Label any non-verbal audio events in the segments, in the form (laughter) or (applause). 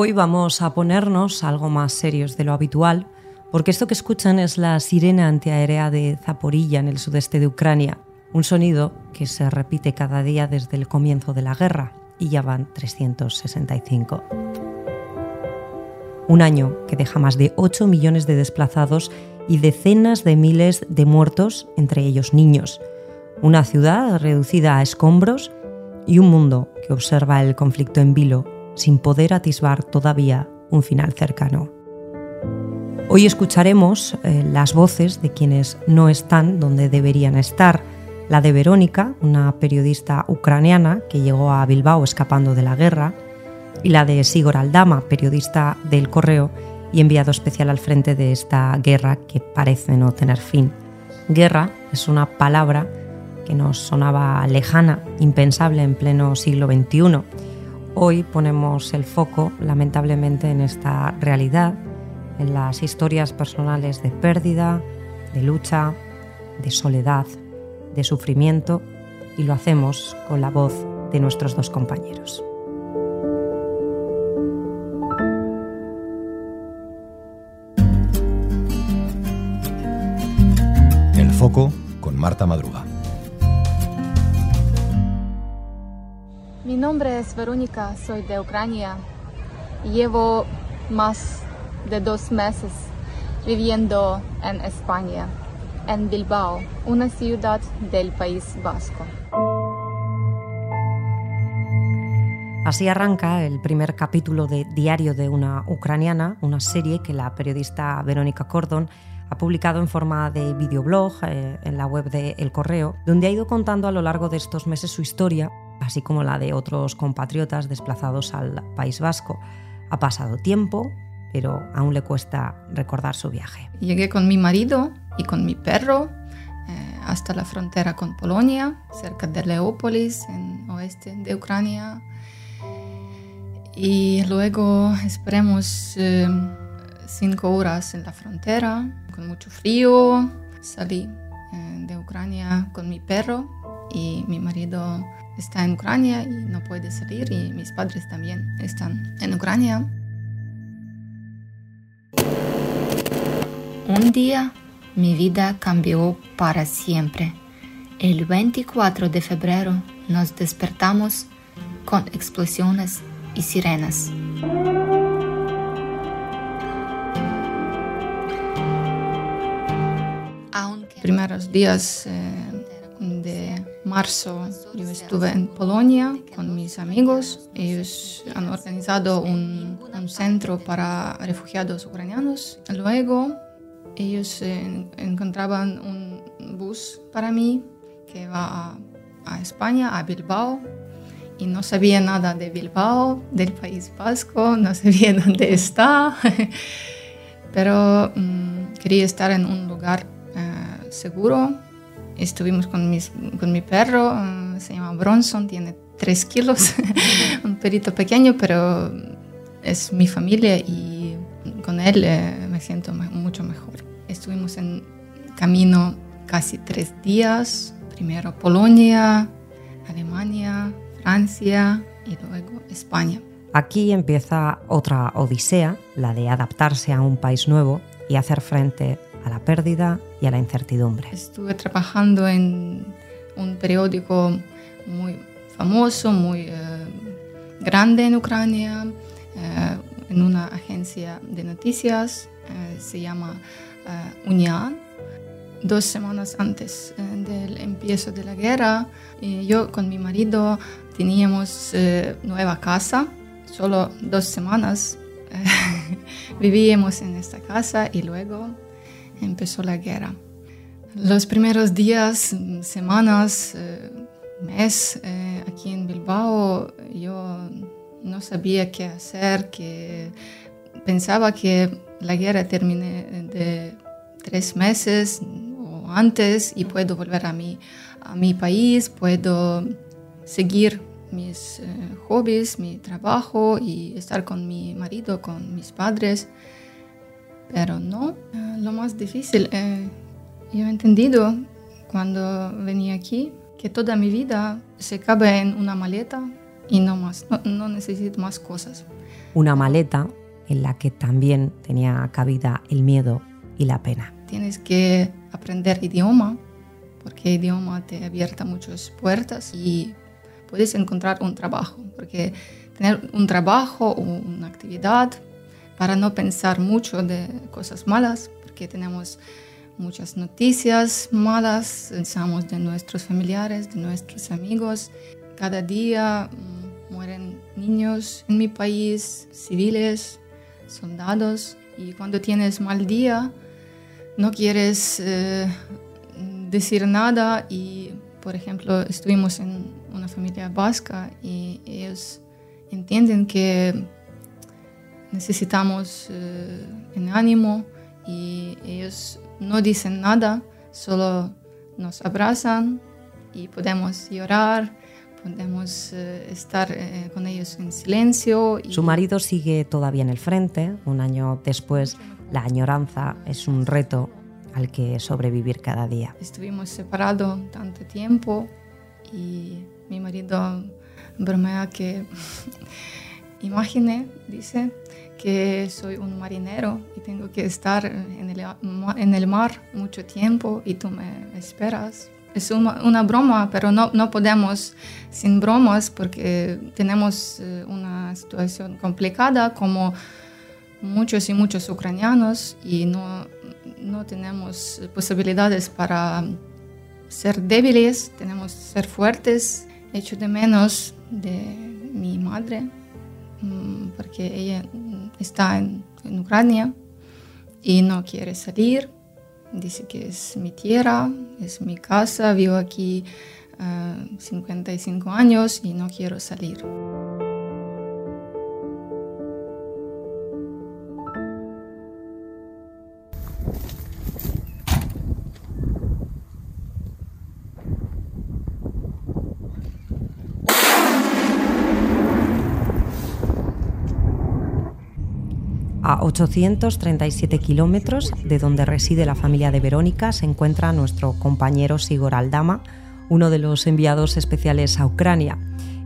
Hoy vamos a ponernos algo más serios de lo habitual, porque esto que escuchan es la sirena antiaérea de Zaporilla en el sudeste de Ucrania, un sonido que se repite cada día desde el comienzo de la guerra, y ya van 365. Un año que deja más de 8 millones de desplazados y decenas de miles de muertos, entre ellos niños. Una ciudad reducida a escombros y un mundo que observa el conflicto en vilo sin poder atisbar todavía un final cercano. Hoy escucharemos eh, las voces de quienes no están donde deberían estar, la de Verónica, una periodista ucraniana que llegó a Bilbao escapando de la guerra, y la de Sigor Aldama, periodista del Correo y enviado especial al frente de esta guerra que parece no tener fin. Guerra es una palabra que nos sonaba lejana, impensable en pleno siglo XXI. Hoy ponemos el foco, lamentablemente, en esta realidad, en las historias personales de pérdida, de lucha, de soledad, de sufrimiento, y lo hacemos con la voz de nuestros dos compañeros. El foco con Marta Madruga. Mi nombre es Verónica, soy de Ucrania. Llevo más de dos meses viviendo en España, en Bilbao, una ciudad del País Vasco. Así arranca el primer capítulo de Diario de una ucraniana, una serie que la periodista Verónica Cordon ha publicado en forma de videoblog eh, en la web de El Correo, donde ha ido contando a lo largo de estos meses su historia, así como la de otros compatriotas desplazados al País Vasco. Ha pasado tiempo, pero aún le cuesta recordar su viaje. Llegué con mi marido y con mi perro eh, hasta la frontera con Polonia, cerca de Leópolis, en oeste de Ucrania. Y luego esperemos eh, cinco horas en la frontera, con mucho frío. Salí eh, de Ucrania con mi perro y mi marido está en Ucrania y no puede salir y mis padres también están en Ucrania. Un día mi vida cambió para siempre. El 24 de febrero nos despertamos con explosiones y sirenas. Primeros días eh, marzo yo estuve en Polonia con mis amigos. Ellos han organizado un, un centro para refugiados ucranianos. Luego ellos eh, encontraban un bus para mí que va a, a España, a Bilbao, y no sabía nada de Bilbao, del País Vasco, no sabía (laughs) dónde está, (laughs) pero um, quería estar en un lugar uh, seguro. Estuvimos con, mis, con mi perro, uh, se llama Bronson, tiene tres kilos, (laughs) un perito pequeño, pero es mi familia y con él uh, me siento mucho mejor. Estuvimos en camino casi tres días, primero Polonia, Alemania, Francia y luego España. Aquí empieza otra odisea, la de adaptarse a un país nuevo y hacer frente a la pérdida y a la incertidumbre. Estuve trabajando en un periódico muy famoso, muy eh, grande en Ucrania, eh, en una agencia de noticias, eh, se llama uh, Unian. Dos semanas antes del empiezo de la guerra, yo con mi marido teníamos eh, nueva casa, solo dos semanas (laughs) vivíamos en esta casa y luego empezó la guerra. Los primeros días, semanas, eh, mes eh, aquí en Bilbao, yo no sabía qué hacer, que pensaba que la guerra termine de tres meses o antes y puedo volver a mi, a mi país, puedo seguir mis eh, hobbies, mi trabajo y estar con mi marido, con mis padres. Pero no, eh, lo más difícil, eh, yo he entendido cuando venía aquí que toda mi vida se cabe en una maleta y no más, no, no necesito más cosas. una maleta en la que también tenía cabida el miedo y la pena. Tienes que aprender idioma, porque el idioma te abierta muchas puertas y puedes encontrar un trabajo, porque tener un trabajo o una actividad para no pensar mucho de cosas malas, porque tenemos muchas noticias malas, pensamos de nuestros familiares, de nuestros amigos. Cada día mm, mueren niños en mi país, civiles, soldados, y cuando tienes mal día, no quieres eh, decir nada y, por ejemplo, estuvimos en una familia vasca y ellos entienden que necesitamos eh, en ánimo y ellos no dicen nada, solo nos abrazan y podemos llorar, podemos eh, estar eh, con ellos en silencio. Su marido sigue todavía en el frente, un año después la añoranza es un reto al que sobrevivir cada día. Estuvimos separados tanto tiempo y mi marido bromea que, (laughs) imagine, dice, que soy un marinero y tengo que estar en el, en el mar mucho tiempo y tú me esperas. Es una, una broma, pero no, no, podemos sin bromas porque tenemos eh, una situación complicada como muchos y muchos ucranianos y no, no tenemos posibilidades para ser débiles, tenemos que ser fuertes. Echo de menos de mi madre porque ella está en, Ucrania y no quiere salir. Dice que es mi tierra, es mi casa, vivo aquí 55 ah, años y no quiero salir. A 837 kilómetros de donde reside la familia de Verónica se encuentra nuestro compañero Sigor Aldama, uno de los enviados especiales a Ucrania.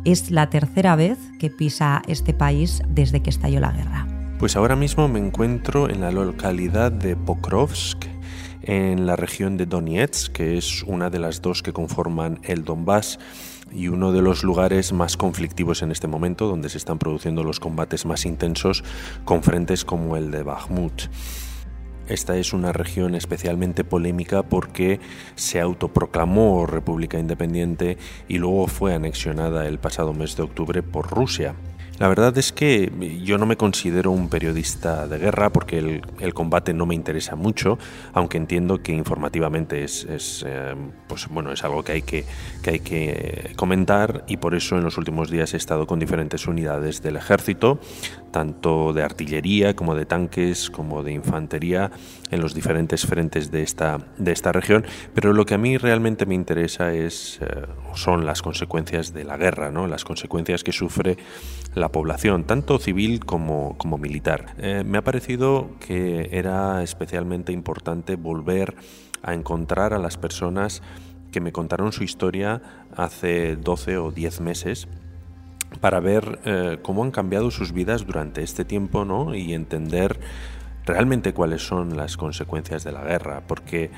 Es la tercera vez que pisa este país desde que estalló la guerra. Pues ahora mismo me encuentro en la localidad de Pokrovsk, en la región de Donetsk, que es una de las dos que conforman el Donbass y uno de los lugares más conflictivos en este momento, donde se están produciendo los combates más intensos con frentes como el de Bakhmut. Esta es una región especialmente polémica porque se autoproclamó República Independiente y luego fue anexionada el pasado mes de octubre por Rusia. La verdad es que yo no me considero un periodista de guerra porque el, combate no me interesa mucho, aunque entiendo que informativamente es, eh, pues, bueno, es algo que hay que, que hay que comentar y por eso en los últimos días he estado con diferentes unidades del ejército, tanto de artillería como de tanques, como de infantería, en los diferentes frentes de esta, de esta región. Pero lo que a mí realmente me interesa es, eh, son las consecuencias de la guerra, ¿no? las consecuencias que sufre la población, tanto civil como, como militar. Eh, me ha parecido que era especialmente importante volver a encontrar a las personas que me contaron su historia hace 12 o 10 meses para ver eh, cómo han cambiado sus vidas durante este tiempo ¿no? y entender realmente cuáles son las consecuencias de la guerra, porque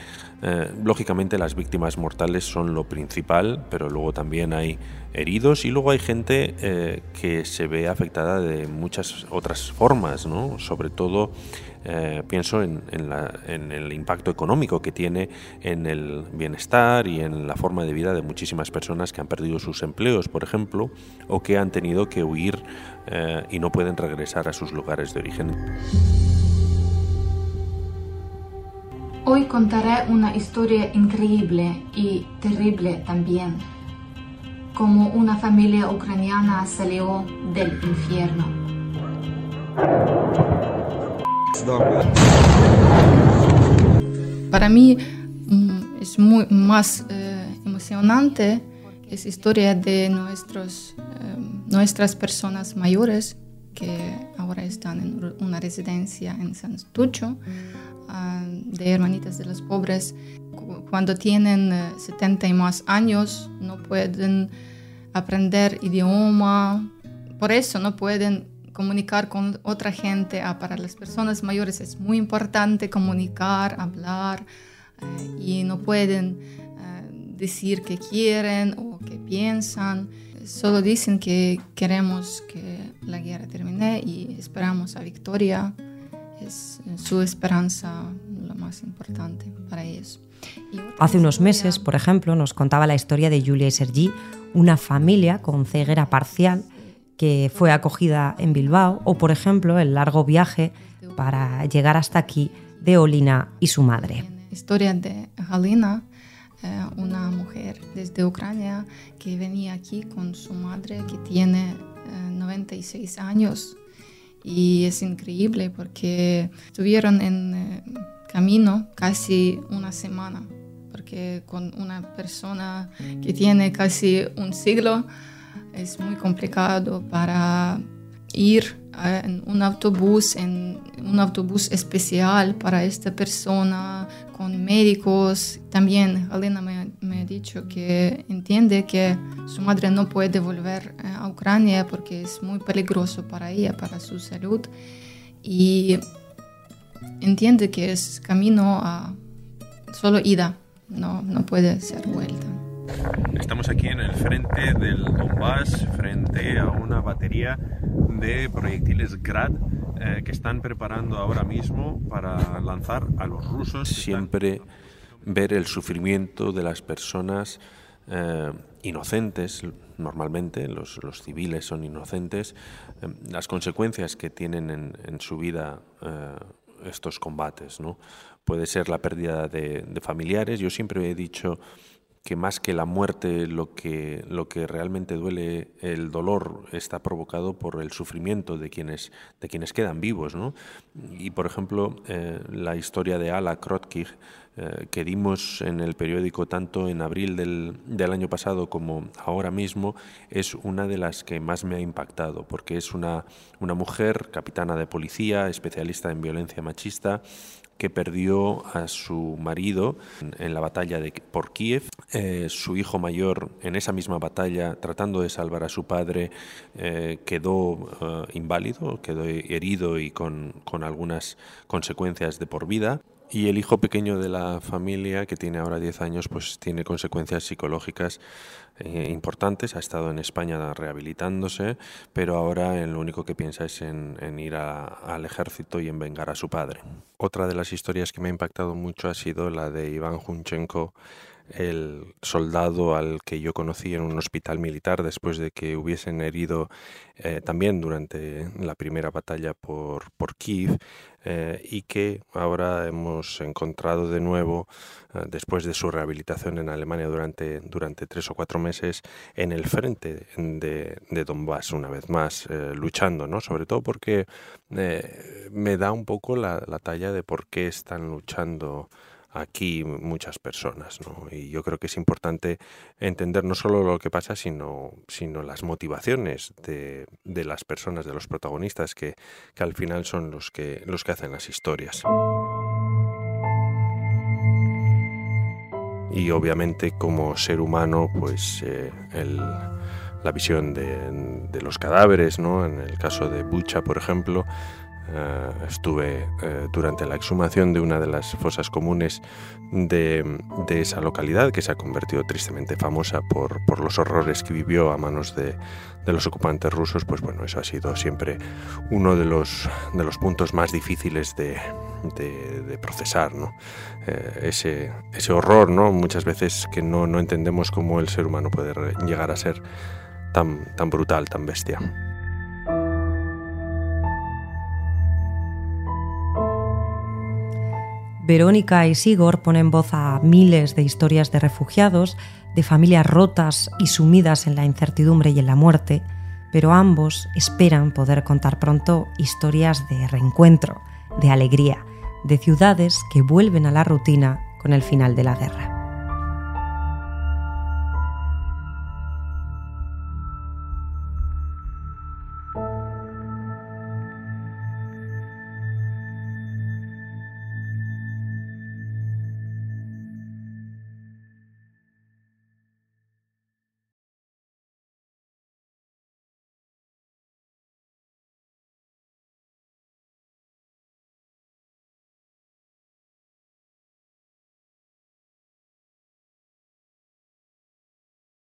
eh, lógicamente las víctimas mortales son lo principal, pero luego también hay heridos y luego hay gente eh, que se ve afectada de muchas otras formas, ¿no? sobre todo eh, pienso en, en, el impacto económico que tiene en el bienestar y en la forma de vida de muchísimas personas que han perdido sus empleos, por ejemplo, o que han tenido que huir y no pueden regresar a sus lugares de origen. Hoy contaré una historia increíble y terrible también, como una familia ucraniana salió del infierno. Para mí mm, es muy más eh, emocionante es historia de nuestros, eh, nuestras personas mayores que ahora están en una residencia en San Tucho de Hermanitas de los Pobres, cuando tienen 70 eh, y más años, no pueden aprender idioma, por eso no pueden comunicar con otra gente. Ah, para las personas mayores es muy importante comunicar, hablar eh, y no pueden eh, decir que quieren o que piensan. Solo dicen que queremos que la guerra termine y esperamos a victoria. Es su esperanza lo más importante para ellos. Hace unos meses, por ejemplo, nos contaba la historia de Julia y Sergi, una familia con ceguera parcial que fue acogida en Bilbao, o por ejemplo el largo viaje para llegar hasta aquí de Olina y su madre. Historia de Galina, eh, una mujer desde Ucrania que venía aquí con su madre que tiene 96 eh, años y es increíble porque estuvieron en eh, camino casi una semana porque con una persona que tiene casi un siglo es muy complicado para ir en un autobús, en un autobús especial para esta persona, con médicos. También Elena me, me, ha dicho que entiende que su madre no puede volver eh, a Ucrania porque es muy peligroso para ella, para su salud. Y entiende que es camino a solo ida, no, no puede ser vuelta. Estamos aquí en el frente del Donbass, frente a una batería de proyectiles Grad eh, que están preparando ahora mismo para lanzar a los rusos. Siempre ver el sufrimiento de las personas eh, inocentes, normalmente los, civiles son inocentes, eh, las consecuencias que tienen en, su vida estos combates. ¿no? Puede ser la pérdida de familiares. Yo siempre he dicho que más que la muerte, lo que, lo que realmente duele, el dolor está provocado por el sufrimiento de quienes, de quienes quedan vivos. ¿no? Y, por ejemplo, eh, la historia de Ala Krotkig, eh, que dimos en el periódico tanto en abril del, del, año pasado como ahora mismo, es una de las que más me ha impactado, porque es una, una mujer, capitana de policía, especialista en violencia machista, que perdió a su marido en la batalla de, por Kiev, eh, su hijo mayor en esa misma batalla, tratando de salvar a su padre, eh, quedó eh, inválido, quedó herido y con, con algunas consecuencias de por vida. Y el hijo pequeño de la familia, que tiene ahora 10 años, pues tiene consecuencias psicológicas eh, importantes. Ha estado en España rehabilitándose, pero ahora lo único que piensa es en, ir al ejército y en vengar a su padre. Otra de las historias que me ha impactado mucho ha sido la de Iván Junchenko, el soldado al que yo conocí en un hospital militar después de que hubiesen herido eh, también durante la primera batalla por, por Kiev eh, y que ahora hemos encontrado de nuevo eh, después de su rehabilitación en Alemania durante, durante tres o cuatro meses en el frente de, de Donbass una vez más luchando, ¿no? sobre todo porque me da un poco la, la talla de por qué están luchando aquí muchas personas. ¿no? Y yo creo que es importante entender no solo lo que pasa, sino, sino las motivaciones de, de las personas, de los protagonistas, que, que, al final son los que, los que hacen las historias. Y obviamente como ser humano, pues eh, la visión de, de, los cadáveres, ¿no? en el caso de Bucha, por ejemplo, eh, estuve eh, durante la exhumación de una de las fosas comunes de, esa localidad que se ha convertido tristemente famosa por, los horrores que vivió a manos de, los ocupantes rusos, pues bueno, eso ha sido siempre uno de los, de los puntos más difíciles de, procesar, eh, ese, ese horror, ¿no? Muchas veces que no, no entendemos cómo el ser humano puede llegar a ser tan, tan brutal, tan bestia. Verónica y Sigor ponen voz a miles de historias de refugiados, de familias rotas y sumidas en la incertidumbre y en la muerte, pero ambos esperan poder contar pronto historias de reencuentro, de alegría, de ciudades que vuelven a la rutina con el final de la guerra.